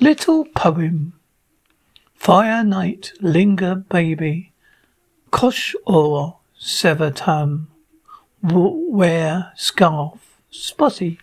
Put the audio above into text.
Little poem. Fire night, linger baby. Kosh or sevatam. Wear scarf. Spotty.